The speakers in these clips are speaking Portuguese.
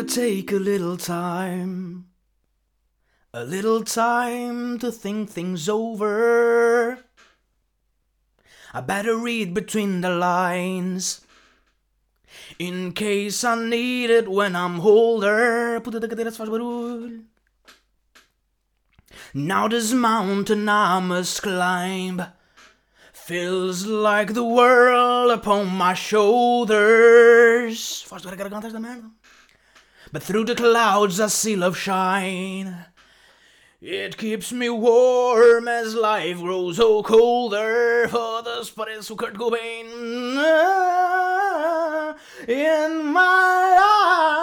Gotta take a little time. A little time to think things over. I better read between the lines. In case I need it when I'm older. Now this mountain I must climb feels like the world upon my shoulders. But through the clouds I see love shine. It keeps me warm as life grows so colder. Others parece o Kurt Cobain. In my life,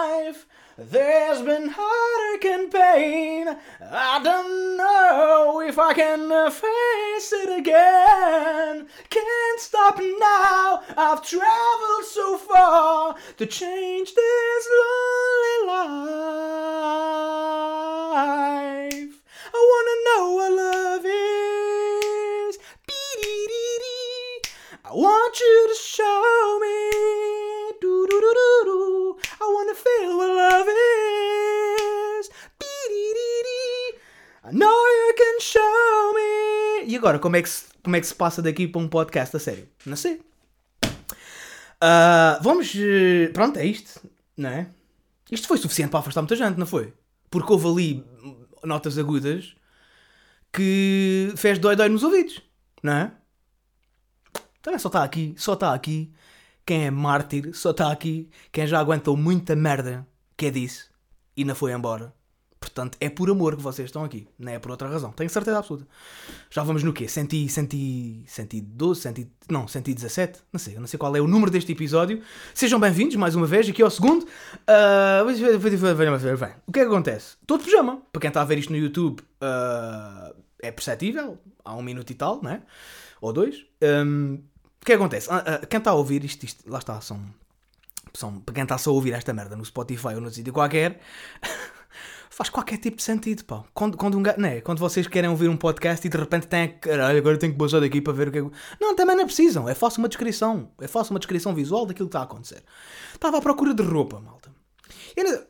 there's been heartache and pain. I don't know if I can face it again. Can't stop now. I've traveled so far to change this lonely life. I wanna know what love is. I want you to show me. I wanna feel what love is. I know you can show me. E agora, como é que se, como é que se passa daqui para um podcast a sério? Não sei. Ah, vamos. Pronto, é isto, não é? Isto foi suficiente para afastar muita gente, não foi? Porque houve ali notas agudas que fez dói-dói nos ouvidos, não é? Também só está aqui, só está aqui quem é mártir, só está aqui quem já aguentou muita merda que é disso e não foi embora. Portanto, é por amor que vocês estão aqui, não é por outra razão. Tenho certeza absoluta. Já vamos no quê? 100, 100, 112, 100, não, 117? Não sei, não sei qual é o número deste episódio. Sejam bem-vindos mais uma vez, aqui ao segundo. Ah, bem, o que é que acontece? Estou de pijama. Para quem está a ver isto no YouTube, ah, é perceptível. Há um minuto e tal, não é? Ou dois. O que é acontece? Ah, ah, quem está a ouvir isto, isto, lá está, são, são. Quem está só a ouvir esta merda no Spotify ou no sítio qualquer. faz qualquer tipo de sentido, pá. Quando, quando, um, ga- não é? quando vocês querem ouvir um podcast e de repente têm. Caralho, agora tenho que baixar daqui para ver o que é. Não, também não precisam. É fácil uma descrição. É fácil uma descrição visual daquilo que está a acontecer. Estava à procura de roupa, malta. E-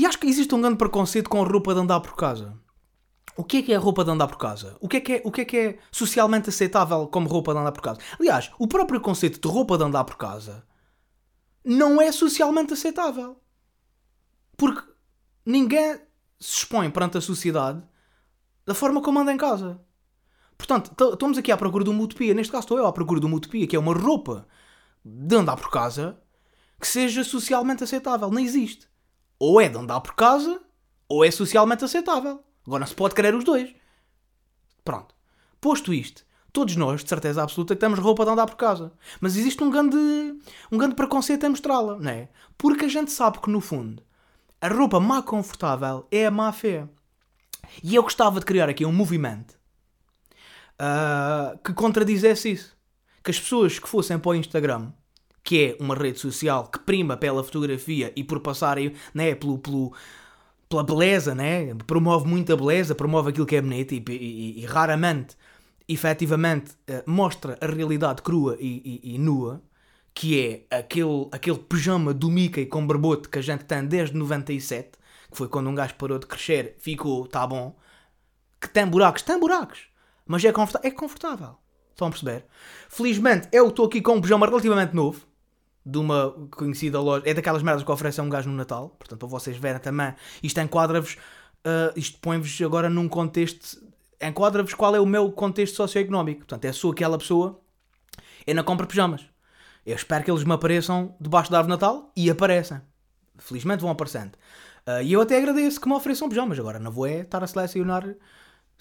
e acho que existe um grande preconceito com a roupa de andar por casa. O que é que é roupa de andar por casa? O que é que é, o que é, que é socialmente aceitável como roupa de andar por casa? Aliás, o próprio conceito de roupa de andar por casa não é socialmente aceitável. Porque ninguém se expõe perante a sociedade da forma como anda em casa. Portanto, estamos aqui à procura de uma utopia. Neste caso, estou eu à procura de uma utopia, que é uma roupa de andar por casa que seja socialmente aceitável. Não existe. Ou é de andar por casa, ou é socialmente aceitável. Agora não se pode querer os dois. Pronto. Posto isto, todos nós, de certeza absoluta, temos roupa de andar por casa. Mas existe um grande, um grande preconceito em mostrá-la, não é? Porque a gente sabe que, no fundo, a roupa má confortável é a má fé. E eu gostava de criar aqui um movimento ah, que contradizesse isso. Que as pessoas que fossem para o Instagram, que é uma rede social que prima pela fotografia e por passarem né, pelo, pelo, pela beleza, né? promove muita beleza, promove aquilo que é bonito e, e- e raramente, efetivamente, eh, mostra a realidade crua e, e- e nua, que é aquele, aquele pijama do Mickey com barbote que a gente tem desde 97, que foi quando um gajo parou de crescer, ficou, tá bom, que tem buracos, tem buracos, mas é confortável. É confortável. Estão a perceber? Felizmente, eu estou aqui com um pijama relativamente novo, de uma conhecida loja. É daquelas merdas que oferecem um gajo no Natal. Portanto, para vocês verem também, isto enquadra-vos, ah, isto põe-vos agora num contexto. Enquadra-vos qual é o meu contexto socioeconómico. Portanto, é sou aquela pessoa, eu não compro pijamas. Eu espero que eles me apareçam debaixo da árvore de Natal e aparecem. Felizmente vão aparecendo. Ah, e eu até agradeço que me ofereçam pijamas. Agora, não vou é estar a selecionar.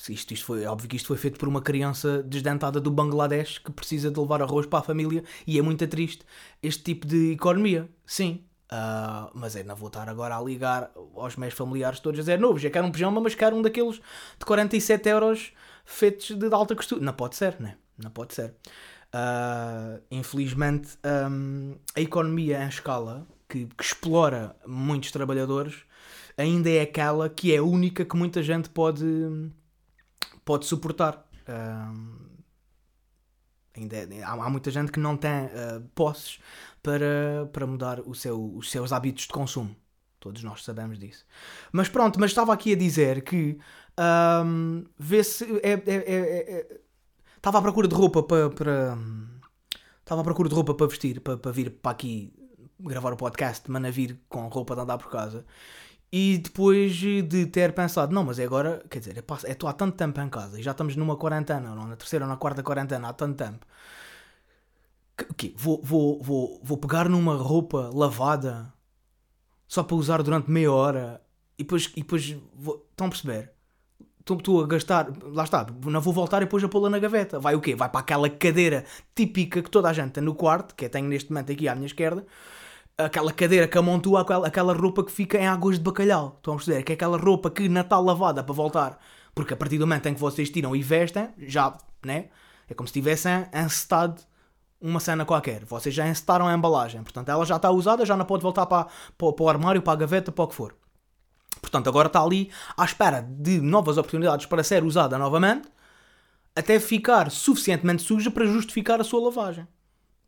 Isto, isto foi, óbvio que isto foi feito por uma criança desdentada do Bangladesh que precisa de levar arroz para a família e é muito triste este tipo de economia. Sim. Ah, mas é, não vou estar agora a ligar aos meus familiares todos a dizer novos. Eu quero um pijama, mas quero um daqueles de 47 euros feitos de alta costura. Não pode ser, né? Não pode ser. Ah, infelizmente, hum, a economia em escala que, que explora muitos trabalhadores ainda é aquela que é a única que muita gente pode, pode suportar. Hum, ainda é- há, há muita gente que não tem ah, posses para, para mudar o seu- os seus hábitos de consumo. Todos nós sabemos disso. Mas pronto, mas estava aqui a dizer que um, vê se. É, é, é, é, estava à procura de roupa para. para estava à procura de roupa para vestir, para, para vir para aqui gravar o podcast, mas a vir com roupa de andar por casa. E depois de ter pensado, não, mas é agora, quer dizer, é estou há tanto tempo em casa e já estamos numa quarentena, ou na terceira ou na quarta quarentena há tanto tempo. Que, vou, vou, vou, vou pegar numa roupa lavada só para usar durante meia hora e depois, e depois vou, estão a perceber? Estou a gastar, lá está, não vou voltar e depois a pô-la na gaveta. Vai o quê? Vai para aquela cadeira típica que toda a gente tem no quarto, que eu tenho neste momento aqui à minha esquerda, aquela cadeira que amontoa aquela, aquela roupa que fica em águas de bacalhau. Estão a perceber? Que é aquela roupa que Natal lavada para voltar. Porque a partir do momento em que vocês tiram e vestem, já, né? É como se tivessem encetado uma cena qualquer. Vocês já encetaram a embalagem. Portanto, ela já está usada, já não pode voltar para, para, para o armário, para a gaveta, para o que for. Portanto, agora está ali à espera de novas oportunidades para ser usada novamente, até ficar suficientemente suja para justificar a sua lavagem.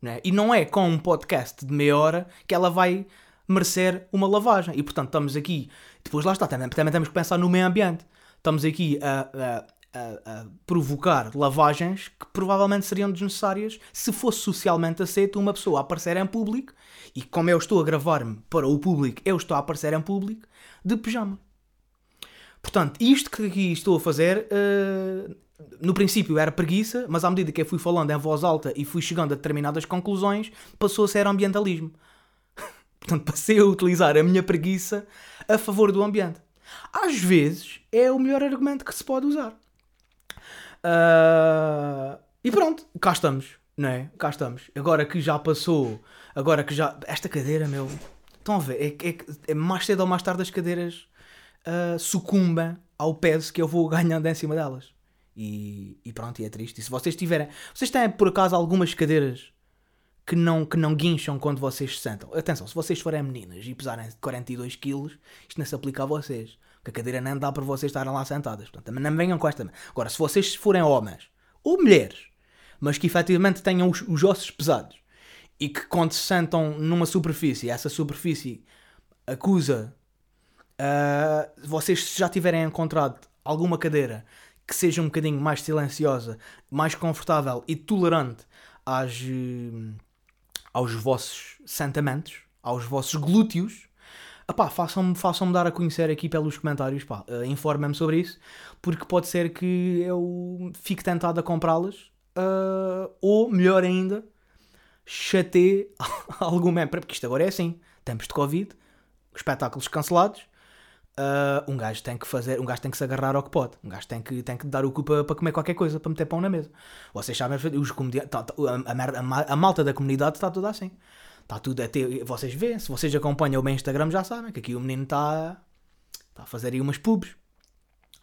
Né? E não é com um podcast de meia hora que ela vai merecer uma lavagem. E portanto estamos aqui, depois lá está, também, também temos que pensar no meio ambiente. Estamos aqui a, a, a, a provocar lavagens que provavelmente seriam desnecessárias se fosse socialmente aceito uma pessoa aparecer em público e como eu estou a gravar-me para o público, eu estou a aparecer em público de pijama. Portanto, isto que aqui estou a fazer uh, no princípio era preguiça, mas à medida que eu fui falando em voz alta e fui chegando a determinadas conclusões, passou a ser ambientalismo. Portanto, passei a utilizar a minha preguiça a favor do ambiente. Às vezes é o melhor argumento que se pode usar. Uh, e pronto, cá estamos, não é? Cá estamos. Agora que já passou, agora que já. Esta cadeira, meu. Estão a ver? É, é, é mais cedo ou mais tarde as cadeiras uh, sucumbem ao peso que eu vou ganhando em cima delas. E, e pronto, e é triste. E se vocês tiverem. Vocês têm por acaso algumas cadeiras que não, que não guincham quando vocês se sentam? Atenção, se vocês forem meninas e pesarem 42 kg, isto não se aplica a vocês. Porque a cadeira nem dá para vocês estarem lá sentadas. Portanto, não venham com esta. Agora, se vocês forem homens ou mulheres, mas que efetivamente tenham os, os ossos pesados e que quando se sentam numa superfície, essa superfície acusa. Uh, vocês já tiverem encontrado alguma cadeira que seja um bocadinho mais silenciosa, mais confortável e tolerante às, eh, aos vossos sentimentos, aos vossos glúteos, façam-me façam dar a conhecer aqui pelos comentários, pá, uh, informem-me sobre isso, porque pode ser que eu fique tentado a comprá-las, uh, ou melhor ainda, chateie algum membro, porque isto agora é assim, tempos de Covid, espetáculos cancelados, Uh, um gajo tem que fazer, um gajo tem que se agarrar ao que pode, um gajo tem que, tem que dar o cu para, comer qualquer coisa, para meter pão na mesa. Vocês sabem, os tá, tá, a, a, a, malta da comunidade está tudo assim. Está tudo a ter, vocês veem, se vocês acompanham o meu Instagram já sabem que aqui o menino está, está a fazer aí umas pubs.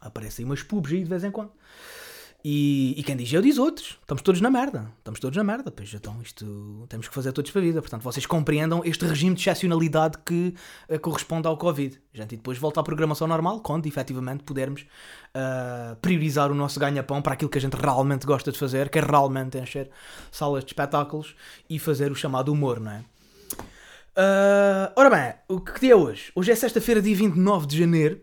Aparecem umas pubs aí de vez em quando. E, e quem diz eu diz outros. Estamos todos na merda. Estamos todos na merda. Pois então isto temos que fazer todos para a vida. Portanto, vocês compreendam este regime de excepcionalidade que uh, corresponde ao Covid. Gente, e depois volta à programação normal, quando efetivamente pudermos uh, priorizar o nosso ganha-pão para aquilo que a gente realmente gosta de fazer, que é realmente encher salas de espetáculos e fazer o chamado humor, não é? Uh, ora bem, o que é hoje? Hoje é sexta-feira, dia 29 de janeiro.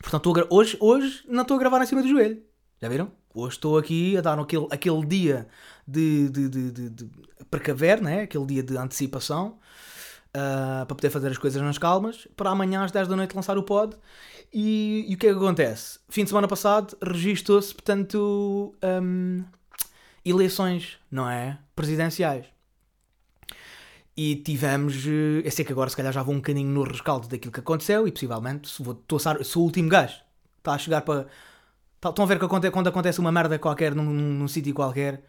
Portanto, hoje, hoje não estou a gravar em cima do joelho. Já viram? Hoje estou aqui a dar aquele, aquele dia de, de, de, de, de precaver, né? aquele dia de antecipação, uh, para poder fazer as coisas nas calmas, para amanhã às 10 da noite lançar o pod. E, e o que é que acontece? Fim de semana passado registrou-se, portanto, um, eleições, não é? Presidenciais. E tivemos. Eh, eu sei que agora se calhar já vou um bocadinho no rescaldo daquilo que aconteceu e possivelmente vou, sou o último gajo. Está a chegar para estão a ver que quando acontece uma merda qualquer num, num, num sítio qualquer,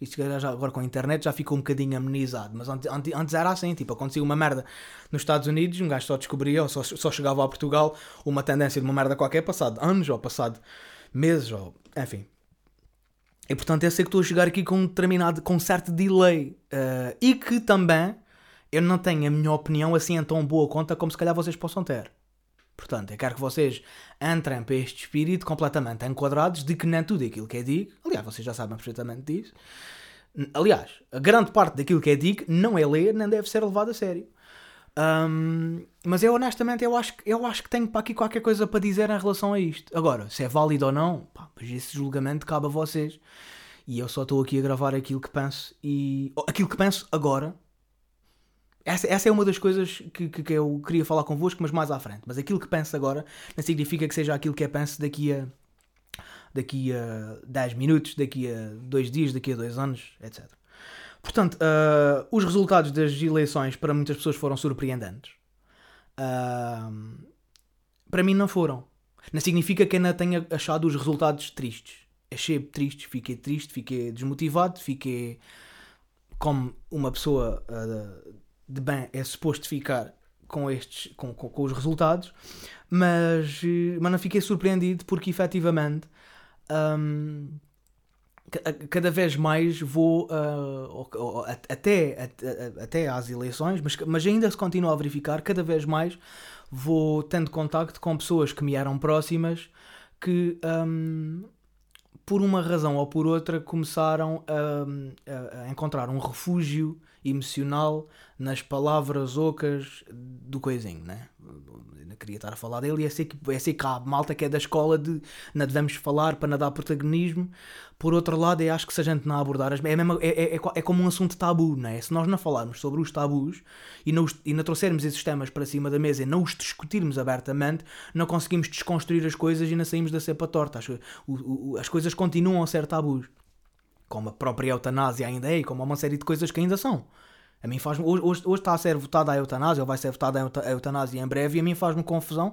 isto já, agora com a internet já ficou um bocadinho amenizado, mas antes, antes era assim, tipo, acontecia uma merda nos Estados Unidos, um gajo só descobria, ou só, só chegava a Portugal, uma tendência de uma merda qualquer, passado anos, ou passado meses, ou enfim. E portanto eu sei que estou a chegar aqui com um determinado, com um certo delay, uh, e que também eu não tenho a minha opinião assim em tão boa conta como se calhar vocês possam ter. Portanto, eu quero que vocês entrem para este espírito completamente enquadrados de que nem tudo aquilo que é digo, aliás, vocês já sabem perfeitamente disso. Aliás, a grande parte daquilo que é digo não é ler nem deve ser levado a sério. Um, mas eu honestamente eu acho, eu acho que tenho para aqui qualquer coisa para dizer em relação a isto. Agora, se é válido ou não, pá, mas esse julgamento cabe a vocês. E eu só estou aqui a gravar aquilo que penso e. aquilo que penso agora. Essa, essa é uma das coisas que, que, que eu queria falar convosco, mas mais à frente. Mas aquilo que penso agora não significa que seja aquilo que eu penso daqui a. daqui a 10 minutos, daqui a 2 dias, daqui a 2 anos, etc. Portanto, uh, os resultados das eleições para muitas pessoas foram surpreendentes. Uh, para mim não foram. Não significa que ainda tenha achado os resultados tristes. Achei tristes, fiquei triste, fiquei desmotivado, fiquei como uma pessoa uh, de bem é suposto ficar com estes com, com, com os resultados, mas, mas não fiquei surpreendido porque efetivamente um, cada vez mais vou uh, até, até, até às eleições, mas, mas ainda se continua a verificar, cada vez mais vou tendo contacto com pessoas que me eram próximas que um, por uma razão ou por outra começaram a, a encontrar um refúgio emocional nas palavras ocas do coisinho, né? Não queria estar a falar dele e é assim que, é assim que há malta que é da escola de não devemos falar para não dar protagonismo. Por outro lado, eu acho que se a gente não abordar, é, mesmo, é, é, é, é como um assunto tabu, né? Se nós não falarmos sobre os tabus e não, e não trouxermos esses temas para cima da mesa e não os discutirmos abertamente, não conseguimos desconstruir as coisas e não saímos da cepa torta. As, o, o, as coisas continuam a ser tabus como a própria eutanásia ainda é, e como uma série de coisas que ainda são. A mim faz hoje, hoje, hoje está a ser votada a eutanásia, ou vai ser votada a eutanásia em breve, e a mim faz-me confusão,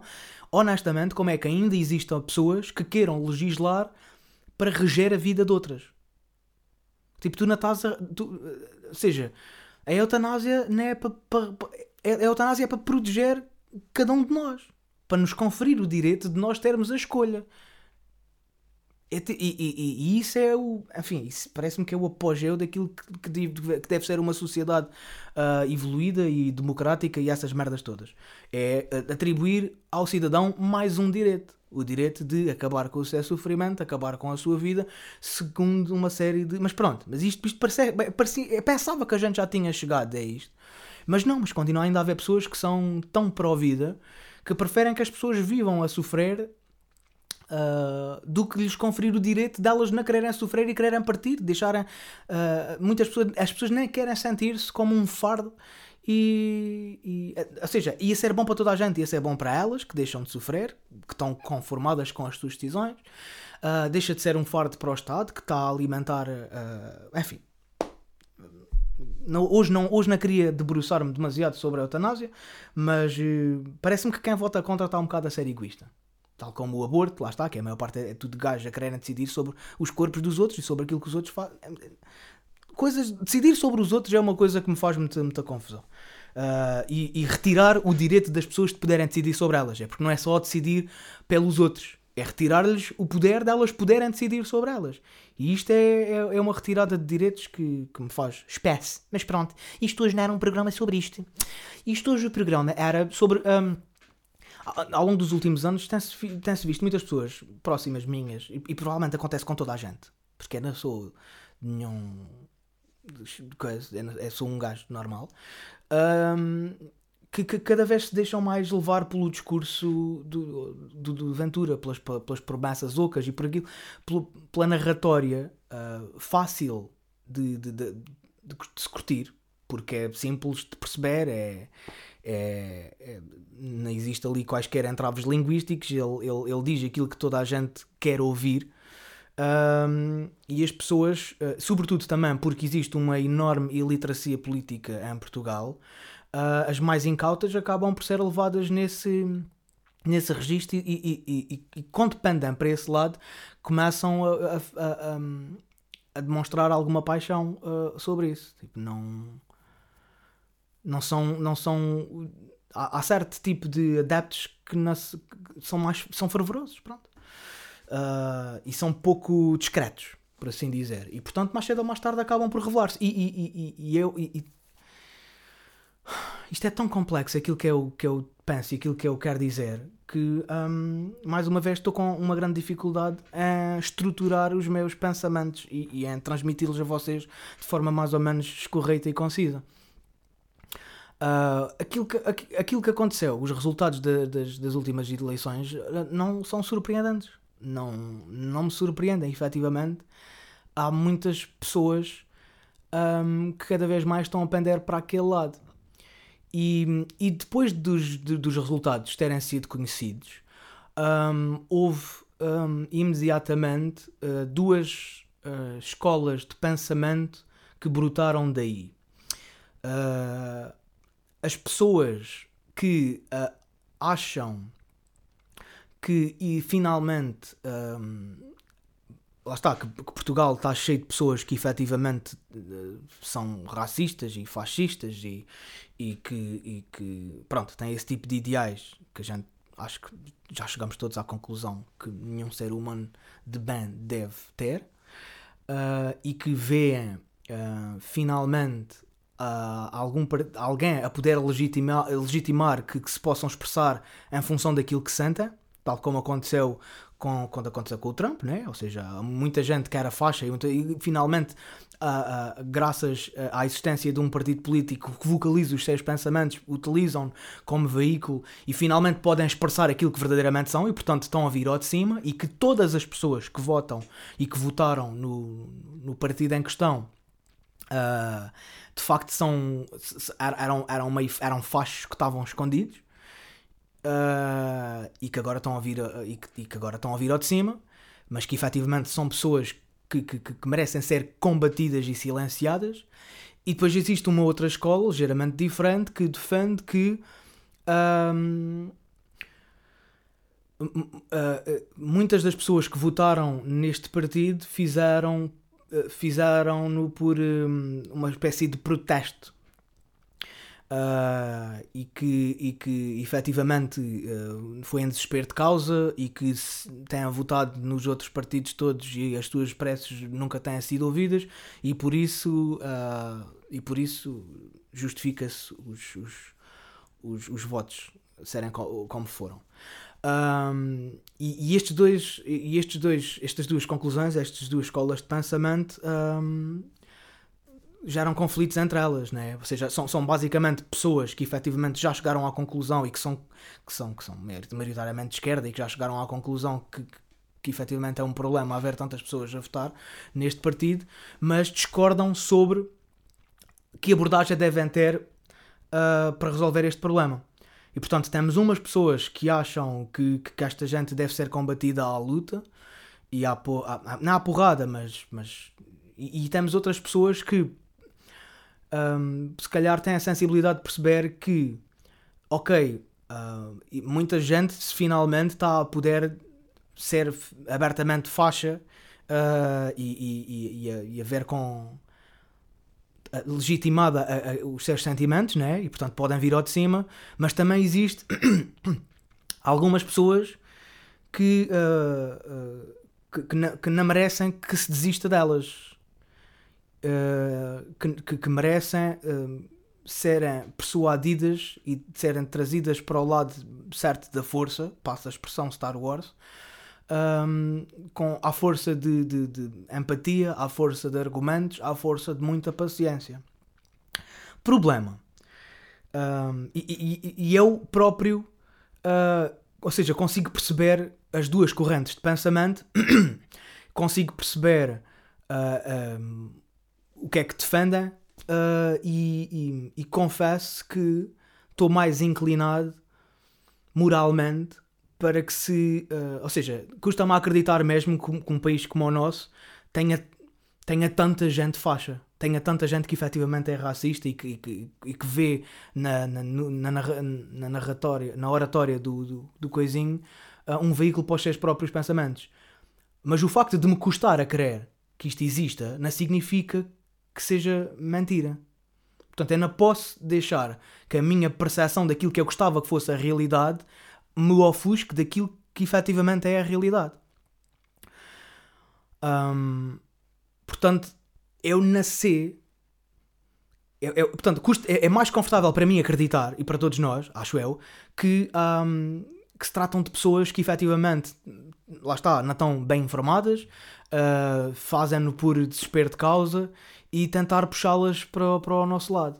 honestamente, como é que ainda existam pessoas que queiram legislar para reger a vida de outras. Tipo, tu não estás a. Tu, ou seja, a eutanásia não é para. para a eutanásia é para proteger cada um de nós. Para nos conferir o direito de nós termos a escolha. E, e, e, e, isso é o. Enfim, isso parece-me que é o apogeu daquilo que, deve, que deve ser uma sociedade uh, evoluída e democrática e essas merdas todas. É atribuir ao cidadão mais um direito. O direito de acabar com o seu sofrimento, acabar com a sua vida, segundo uma série de. Mas pronto, mas isto, isto parecia, parecia, pensava que a gente já tinha chegado a isto. Mas não, mas continua ainda a haver pessoas que são tão pró-vida que preferem que as pessoas vivam a sofrer Uh, do que lhes conferir o direito delas não quererem sofrer e quererem partir, deixarem. Uh, muitas pessoas, as pessoas nem querem sentir-se como um fardo. E, e, ou seja, ia ser bom para toda a gente, ia ser bom para elas que deixam de sofrer, que estão conformadas com as suas decisões, uh, deixa de ser um fardo para o Estado que está a alimentar, enfim, não, hoje, não, hoje não queria debruçar-me demasiado sobre a eutanásia, mas uh, parece-me que quem vota contra está um bocado a ser egoísta. Tal como o aborto, lá está, que a maior parte é tudo gajos a quererem decidir sobre os corpos dos outros e sobre aquilo que os outros fazem. Coisas, decidir sobre os outros é uma coisa que me faz muita, muita confusão. Uh, e, e, retirar o direito das pessoas de poderem decidir sobre elas. É porque não é só decidir pelos outros, é retirar-lhes o poder delas poderem decidir sobre elas. E isto é, é, é, uma retirada de direitos que, que me faz espécie. Mas pronto, isto hoje não era um programa sobre isto. Isto hoje o programa era sobre. Um, ao longo dos últimos anos tem-se tem visto muitas pessoas próximas minhas, e, e, provavelmente acontece com toda a gente, porque eu não sou nenhum. Eu sou um gajo normal. Um, que, que, cada vez se deixam mais levar pelo discurso do, do, do Ventura, pelas, pelas promessas ocas e por aquilo, pelo, pela narratória uh, fácil de, de, de, de, se curtir, porque é simples de perceber, é, é, é, não existe ali quaisquer entraves linguísticos, ele, ele, ele diz aquilo que toda a gente quer ouvir. Um, e as pessoas, uh, sobretudo também porque existe uma enorme iliteracia política em Portugal, uh, as mais incautas acabam por ser levadas nesse, nesse registro e, e, e, e, e quando pendem para esse lado, começam a, a, a, a demonstrar alguma paixão uh, sobre isso. Tipo, não não são. Não são há, há certo tipo de adeptos que, não, são mais são fervorosos, pronto. Uh, e são pouco discretos, por assim dizer. E portanto, mais cedo ou mais tarde acabam por revelar-se. E, e, e, e, eu. E, isto é tão complexo, aquilo que eu, que eu penso e aquilo que eu quero dizer, que um, mais uma vez estou com uma grande dificuldade em estruturar os meus pensamentos e, e em transmiti-los a vocês de forma mais ou menos escorreita e concisa. Uh, aquilo, que, aquilo que aconteceu, os resultados de, das, das últimas eleições não são surpreendentes. Não, não me surpreendem, efetivamente. Há muitas pessoas um, que cada vez mais estão a pender para aquele lado. E, e depois dos, dos resultados terem sido conhecidos, um, houve um, imediatamente uh, duas uh, escolas de pensamento que brotaram daí. Uh, as pessoas que acham que e finalmente lá está, que, que, Portugal está cheio de pessoas que efetivamente uh, são racistas e fascistas e, e, que, e que, pronto, têm esse tipo de ideais que a gente, acho que já chegamos todos à conclusão que nenhum ser humano de bem deve ter uh, e que veem uh, finalmente algum, alguém a poder legitimar, legitimar que, que se possam expressar em função daquilo que sentem, tal como aconteceu com, quando aconteceu com o Trump, né? ou seja, muita gente que era faixa e, e finalmente, uh, uh, graças à existência de um partido político que vocaliza os seus pensamentos, utilizam como veículo e finalmente podem expressar aquilo que verdadeiramente são e, portanto, estão a vir ao de cima e que todas as pessoas que votam e que votaram no, no partido em questão. Uh, de facto são eram, eram, meio, eram fachos que estavam escondidos uh, e que agora estão a vir e, que, e, que, agora estão a vir ao de cima, mas que efetivamente são pessoas que, que, que, merecem ser combatidas e silenciadas. E depois existe uma outra escola, ligeiramente diferente, que defende que um, uh, muitas das pessoas que votaram neste partido fizeram fizeram-no por um, uma espécie de protesto Uh, e, que, e que efetivamente uh, foi em desespero de causa e que tenha votado nos outros partidos todos e as suas preces nunca tenham sido ouvidas e por isso, uh, e por isso justifica-se os, os, os, os, votos serem co como foram. Um, e, e, estes dois, e estes dois, estas duas conclusões, estas duas escolas de pensamento um, geram conflitos entre elas, né? ou seja, são, são basicamente pessoas que efetivamente já chegaram à conclusão e que são, que são, que são maioritariamente de esquerda e que já chegaram à conclusão que, que, que efetivamente é um problema haver tantas pessoas a votar neste partido, mas discordam sobre que abordagem devem ter uh, para resolver este problema. E portanto temos umas pessoas que acham que, que esta gente deve ser combatida à luta e à, à, não à porrada, mas, mas e, e temos outras pessoas que um, se calhar tem a sensibilidade de perceber que, ok, uh, muita gente finalmente está a poder ser abertamente faixa uh, e, e, e, a, e, a, ver com legitimada a, a, os seus sentimentos, né? e portanto podem vir ao de cima, mas também existe algumas pessoas que, uh, que, que, não, que não merecem que se desista delas uh, que, que, merecem uh, serem persuadidas e serem trazidas para o lado certo da força, passa a expressão Star Wars, um, com a força de, de, de, empatia, à força de argumentos, à força de muita paciência. Problema. Um, e, e, e, eu próprio, uh, ou seja, consigo perceber as duas correntes de pensamento, consigo perceber uh, um, o que é que defendem uh, e, e confesso que estou mais inclinado moralmente para que se. Uh, ou seja, custa-me acreditar mesmo que, que, um país como o nosso tenha, tenha tanta gente faixa. Tenha tanta gente que efetivamente é racista e que, e que, e que vê na, na, na, na, narratória, na oratória do, do, do coisinho uh, um veículo para os seus próprios pensamentos. Mas o facto de me custar a crer que isto exista não significa que seja mentira. Portanto, eu não posso deixar que a minha percepção daquilo que eu gostava que fosse a realidade me ofusque daquilo que efetivamente é a realidade. Um, portanto, eu nasci. Eu, eu, portanto, custa, é, é, mais confortável para mim acreditar, e para todos nós, acho eu, que, um, que se tratam de pessoas que efetivamente, lá está, não estão bem informadas, uh, fazem-no por desespero de causa e tentar puxá-las para, para o nosso lado.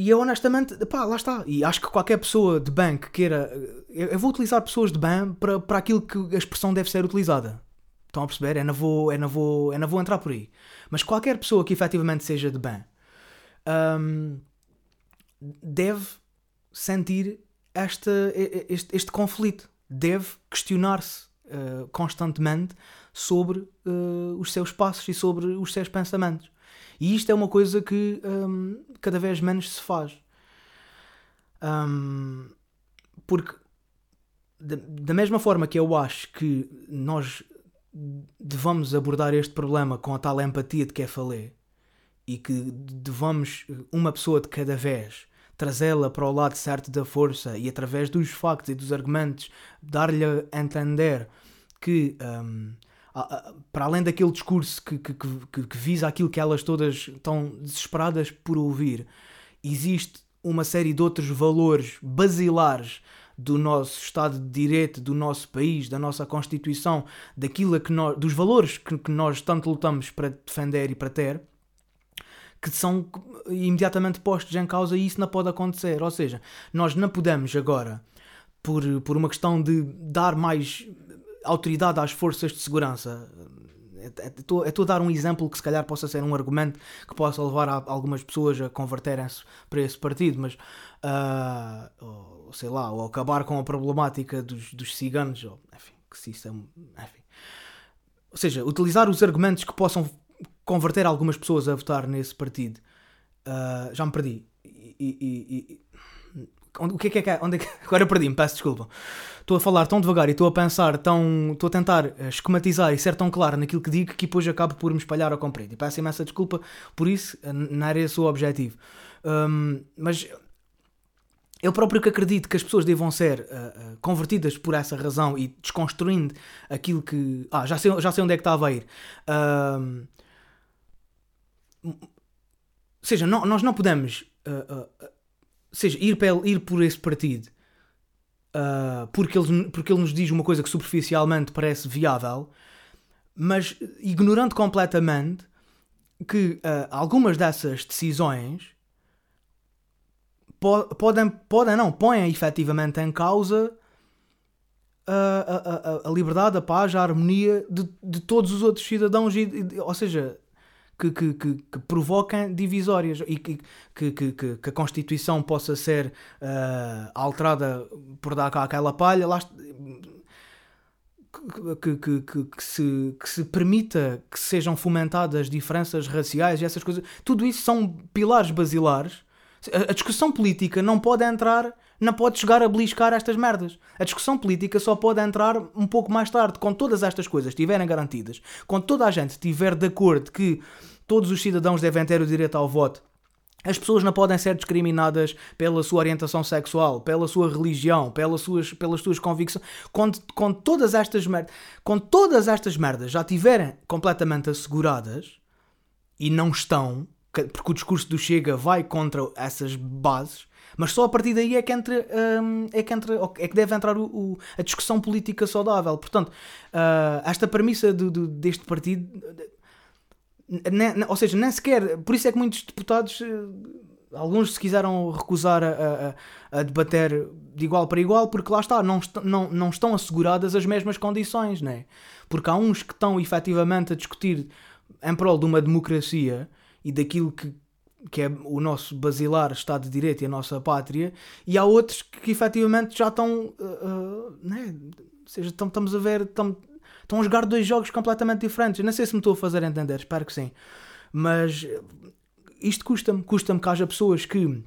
E eu honestamente, pá, lá está. E acho que qualquer pessoa de bem que queira. Eu, vou utilizar pessoas de bem para, para aquilo que a expressão deve ser utilizada. Estão a perceber? Eu não, vou, eu, não vou, eu não vou entrar por aí. Mas qualquer pessoa que efetivamente seja de bem hum, deve sentir esta, este, este conflito. Deve questionar-se uh, constantemente sobre uh, os seus passos e sobre os seus pensamentos. E isto é uma coisa que um, cada vez menos se faz. Um, porque, da, da mesma forma que eu acho que nós devamos abordar este problema com a tal empatia de que é falei e que devamos, uma pessoa de cada vez, trazê-la para o lado certo da força e através dos factos e dos argumentos dar-lhe a entender que um, para além daquele discurso que, que, que, que, visa aquilo que elas todas estão desesperadas por ouvir, existe uma série de outros valores basilares do nosso Estado de Direito, do nosso país, da nossa Constituição, daquilo que nós, dos valores que, que nós tanto lutamos para defender e para ter, que são imediatamente postos em causa e isso não pode acontecer. Ou seja, nós não podemos agora, por, por uma questão de dar mais autoridade às forças de segurança. Estou a dar um exemplo que se calhar possa ser um argumento que possa levar algumas pessoas a converterem-se para esse partido, mas uh, ou, sei lá, ou acabar com a problemática dos, dos ciganos, ou, enfim, que se isso é, enfim. Ou seja, utilizar os argumentos que possam converter algumas pessoas a votar nesse partido. Uh, já me perdi. E, e, e, o que é que é que? Onde é que... Agora perdi-me, peço desculpa. Estou a falar tão devagar e estou a pensar tão. Estou a tentar eh, esquematizar e ser tão claro naquilo que digo que depois acabo por me espalhar ao comprido. E peço imensa desculpa por isso, eh, não era esse o objetivo. Um, mas eu próprio que acredito que as pessoas devam ser uh, convertidas por essa razão e desconstruindo aquilo que. Ah, já sei, já sei onde é que estava a ir. Uh, ou seja, não, nós não podemos seja, ir, para, ir por esse partido uh, porque, ele, porque ele nos diz uma coisa que superficialmente parece viável, mas ignorando completamente que uh, algumas dessas decisões po podem, podem, não, põem efetivamente em causa a, a, a, a liberdade, a paz, a harmonia de, de todos os outros cidadãos, e, ou seja, que, que, que, que provoquem divisórias e que, que, que, que, a Constituição possa ser uh, alterada por dar cá aquela palha, lá, que, que, que, que, se, que se permita que sejam fomentadas diferenças raciais e essas coisas. Tudo isso são pilares basilares. A, a discussão política não pode entrar não pode chegar a beliscar estas merdas. A discussão política só pode entrar um pouco mais tarde, quando todas estas coisas estiverem garantidas, quando toda a gente estiver de acordo que todos os cidadãos devem ter o direito ao voto. As pessoas não podem ser discriminadas pela sua orientação sexual, pela sua religião, pelas suas, pelas suas convicções. Quando, quando, todas estas merdas, quando todas estas merdas já estiverem completamente asseguradas, e não estão, porque o discurso do Chega vai contra essas bases, mas só a partir daí é que, entra, um, é que, entra, é que deve entrar o, o, a discussão política saudável. Portanto, uh, esta premissa deste partido ou seja, nem sequer. Por isso é que muitos deputados, eh, alguns se quiseram recusar a, a, a debater de igual para igual, porque lá está, não, est não, não estão asseguradas as mesmas condições, né? Porque há uns que estão efetivamente a discutir em prol de uma democracia e daquilo que, que é o nosso basilar Estado de Direito e a nossa pátria, e há outros que efetivamente já estão. Uh, uh, né? Ou seja, estamos a ver. Estão a jogar dois jogos completamente diferentes. Não sei se me estou a fazer entender, espero que sim. Mas isto custa-me. Custa-me que haja pessoas que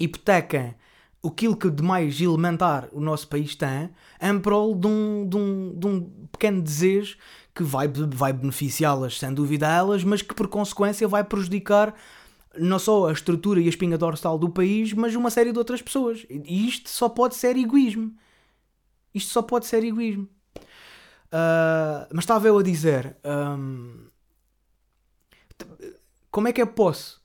hipotequem aquilo que de mais elementar o nosso país tem em prol de um, de um, de um pequeno desejo que vai, vai beneficiá-las, sem dúvida a elas, mas que por consequência vai prejudicar não só a estrutura e a espinha dorsal do país, mas uma série de outras pessoas. E isto só pode ser egoísmo. Isto só pode ser egoísmo. Uh, mas estava eu a dizer. Um, como é que eu posso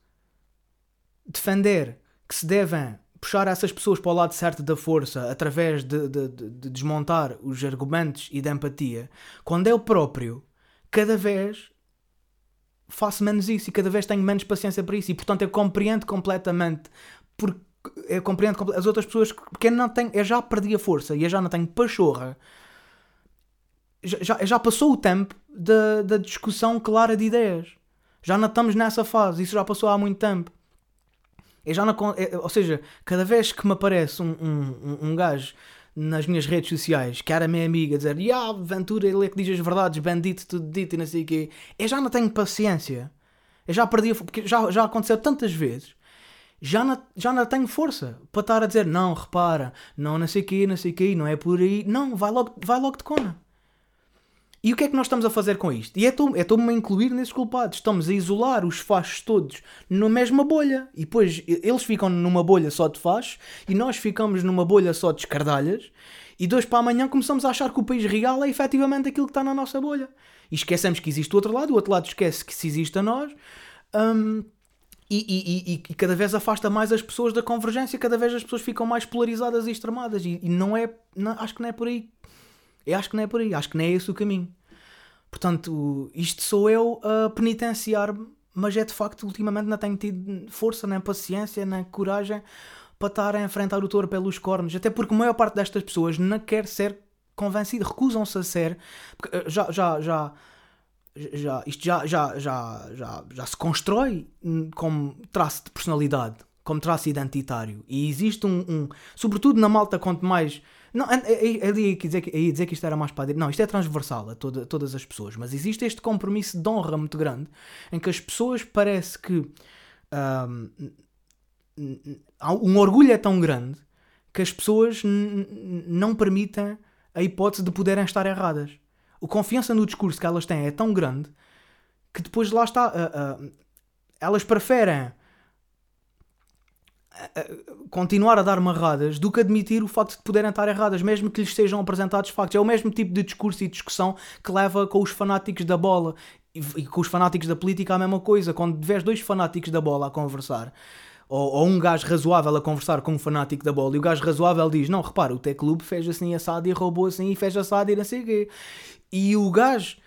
defender que se devem puxar essas pessoas para o lado certo da força através de, de, de, de desmontar os argumentos e da empatia, quando eu próprio, cada vez faço menos isso e cada vez tenho menos paciência para isso e portanto eu compreendo completamente porque eu compreendo as outras pessoas que que eu não tenho, eu já perdi a força e eu já não tenho pachorra. Já, já, passou o tempo da, da discussão clara de ideias. Já não estamos nessa fase, isso já passou há muito tempo. Eu já não, ou seja, cada vez que me aparece um, um, um- um gajo nas minhas redes sociais que era minha amiga dizer Ya, Ventura, ele é que diz as verdades, bandito, tudo dito e não sei o quê, eu já não tenho paciência. Eu já perdi, porque já, já aconteceu tantas vezes, já não, já não tenho força para estar a dizer não, repara, não, não sei o quê, não sei o quê, não é por aí. Não, vai logo, vai logo de cona. E o que é que nós estamos a fazer com isto? E é estou- é estou-me a incluir nesses culpados. Estamos a isolar os fachos todos na mesma bolha. E depois eles ficam numa bolha só de fachos e nós ficamos numa bolha só de escardalhas. E dois para amanhã começamos a achar que o país real é efetivamente aquilo que está na nossa bolha. E esquecemos que existe o outro lado, o outro lado esquece que se existe a nós. Hum, e, e- e- e cada vez afasta mais as pessoas da convergência, cada vez as pessoas ficam mais polarizadas e extremadas. E, e não é. não- acho que não é por aí. Eu acho que não é por aí, acho que não é esse o caminho. Portanto, isto sou eu a penitenciar-me, mas é de facto, ultimamente não tenho tido força, nem paciência, nem coragem para estar a enfrentar o touro pelos cornos. Até porque a maior parte destas pessoas não quer ser convencida, recusam-se a ser. Eh, já, já, já, já, isto já, já, já, já, já se constrói como traço de personalidade, como traço identitário. E existe um, um- sobretudo na malta, quanto mais. Não, eu ia dizer, dizer que isto era mais para a direita. Não, isto é transversal a toda- todas as pessoas. Mas existe este compromisso de honra muito grande em que as pessoas parece que. há um orgulho é tão grande que as pessoas não permitem a hipótese de poderem estar erradas. A confiança no discurso que elas têm é tão grande que depois lá está. ah, ah, elas preferem continuar a dar marradas do que admitir o facto de poderem estar erradas, mesmo que lhes sejam apresentados factos. É o mesmo tipo de discurso e discussão que leva com os fanáticos da bola e, com os fanáticos da política a mesma coisa. Quando vês dois fanáticos da bola a conversar, ou, ou um gajo razoável a conversar com um fanático da bola, e o gajo razoável diz: Não, repara, o T-Clube fez assim assado e roubou assim e fez assado e não sei o quê. E o gajo.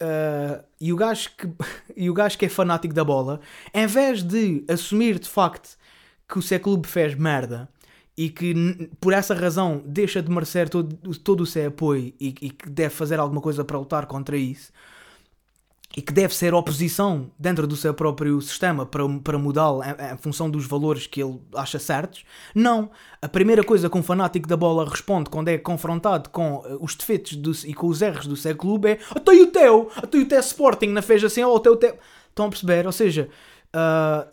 ah, e, o gajo que, e o gajo que é fanático da bola, em vez de assumir de facto que o C Clube fez merda e que por essa razão deixa de merecer todo, todo o seu apoio e, e que deve fazer alguma coisa para lutar contra isso e que deve ser oposição dentro do seu próprio sistema para, para mudá-lo em, em função dos valores que ele acha certos. Não. A primeira coisa que um fanático da bola responde quando é confrontado com eh, os defeitos do- e com os erros do seu clube é até o teu, até o teu Sporting não fez assim, ou até o teu... Estão a perceber? Ou seja, ah,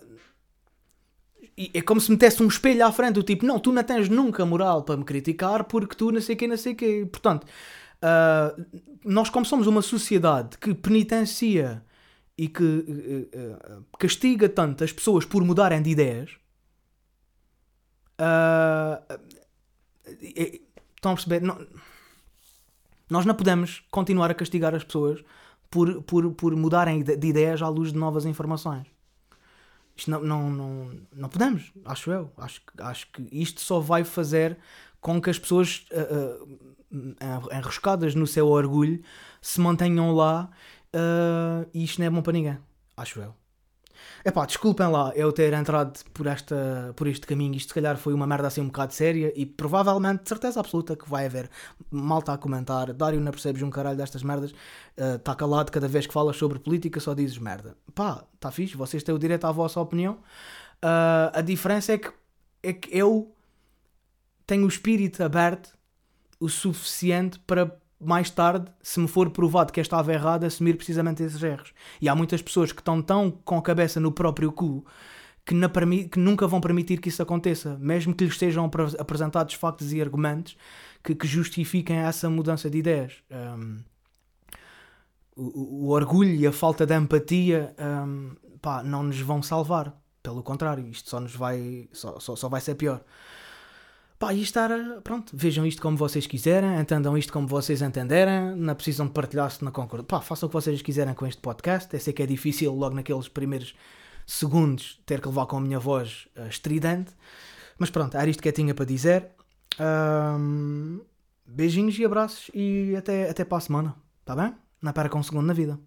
e é como se metesse um espelho à frente, do tipo, não, tu não tens nunca moral para me criticar porque tu não sei quê, não sei quê. Portanto, ah, nós como somos uma sociedade que penitencia e que eh, eh, castiga tanto as pessoas por mudarem de ideias, ah, estão a perceber? Não- nós não podemos continuar a castigar as pessoas por, por, por mudarem de ideias à luz de novas informações. Isto não, não, não, não podemos, acho eu. Acho, acho que isto só vai fazer com que as pessoas ah, ah, enroscadas no seu orgulho se mantenham lá ah, e isto não é bom para ninguém, acho eu. Epá, desculpem lá eu ter entrado por, esta, por este caminho. Isto se calhar foi uma merda assim um bocado séria e provavelmente, de certeza absoluta, que vai haver malta a comentar. Dário, não percebes um caralho destas merdas. Está calado cada vez que falas sobre política, só dizes merda. Pá, está fixe, vocês têm o direito à vossa opinião. Ah, a diferença é que, é que eu tenho o espírito aberto o suficiente para mais tarde, se me for provado que eu estava errado, assumir precisamente esses erros. E há muitas pessoas que estão tão com a cabeça no próprio cu que, permi- que nunca vão permitir que isso aconteça, mesmo que lhes sejam apre- apresentados factos e argumentos que, que justifiquem essa mudança de ideias. Um, o, o- o orgulho e a falta de empatia um, pá, não nos vão salvar. Pelo contrário, isto só nos vai, só, só, só vai ser pior. Pá, e estar, pronto, vejam isto como vocês quiserem, entendam isto como vocês entenderem, não precisam de partilhar-se na concordância. Pá, façam o que vocês quiserem com este podcast. Eu sei que é difícil logo naqueles primeiros segundos ter que levar com a minha voz eh, estridente, mas pronto, era isto que eu tinha para dizer. Ahm, beijinhos e abraços e até, até para a semana, tá bem? Não percam um segundo na vida.